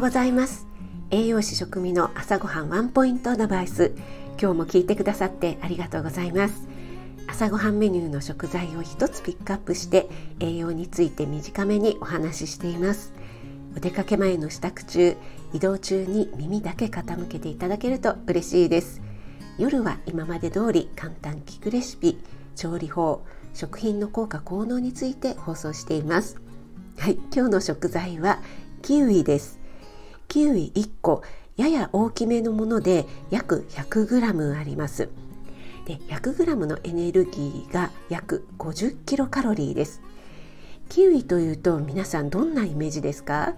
ございます。栄養士食味の朝ごはんワンポイントアドバイス。今日も聞いてくださってありがとうございます。朝ごはんメニューの食材を一つピックアップして栄養について短めにお話ししています。お出かけ前の支度中移動中に耳だけ傾けていただけると嬉しいです。夜は今まで通り簡単聞くレシピ調理法食品の効果効能について放送しています。はい今日の食材はキウイです。キウイ1個やや大きめのもので約 100g あります。で 100g のエネルギーが約50キロカロリーです。キウイというと皆さんどんなイメージですか？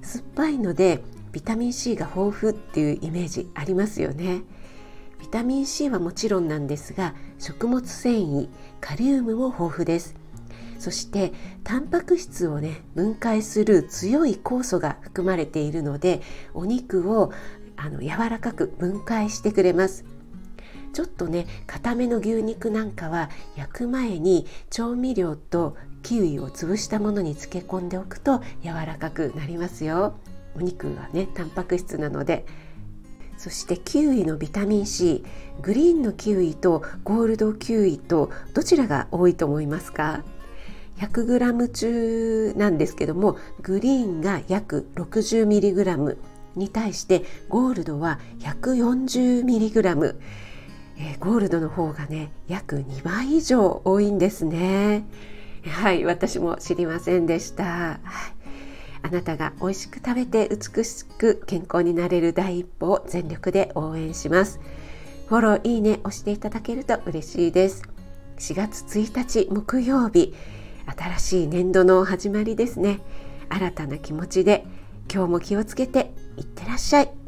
酸っぱいのでビタミン C が豊富っていうイメージありますよね。ビタミン C はもちろんなんですが食物繊維カリウムも豊富です。そしてタンパク質をね分解する強い酵素が含まれているのでお肉をあの柔らかく分解してくれます。ちょっとね固めの牛肉なんかは焼く前に調味料とキウイを潰したものに漬け込んでおくと柔らかくなりますよ。お肉はねタンパク質なので。そしてキウイのビタミン C グリーンのキウイとゴールドキウイとどちらが多いと思いますか？100g 中なんですけどもグリーンが約 60mg に対してゴールドは 140mg、えー、ゴールドの方がね約2倍以上多いんですね。はい私も知りませんでした、あなたが美味しく食べて美しく健康になれる第一歩を全力で応援します。フォローいいね押していただけると嬉しいです。4月1日木曜日新しい年度の始まりですね。新たな気持ちで今日も気をつけていってらっしゃい。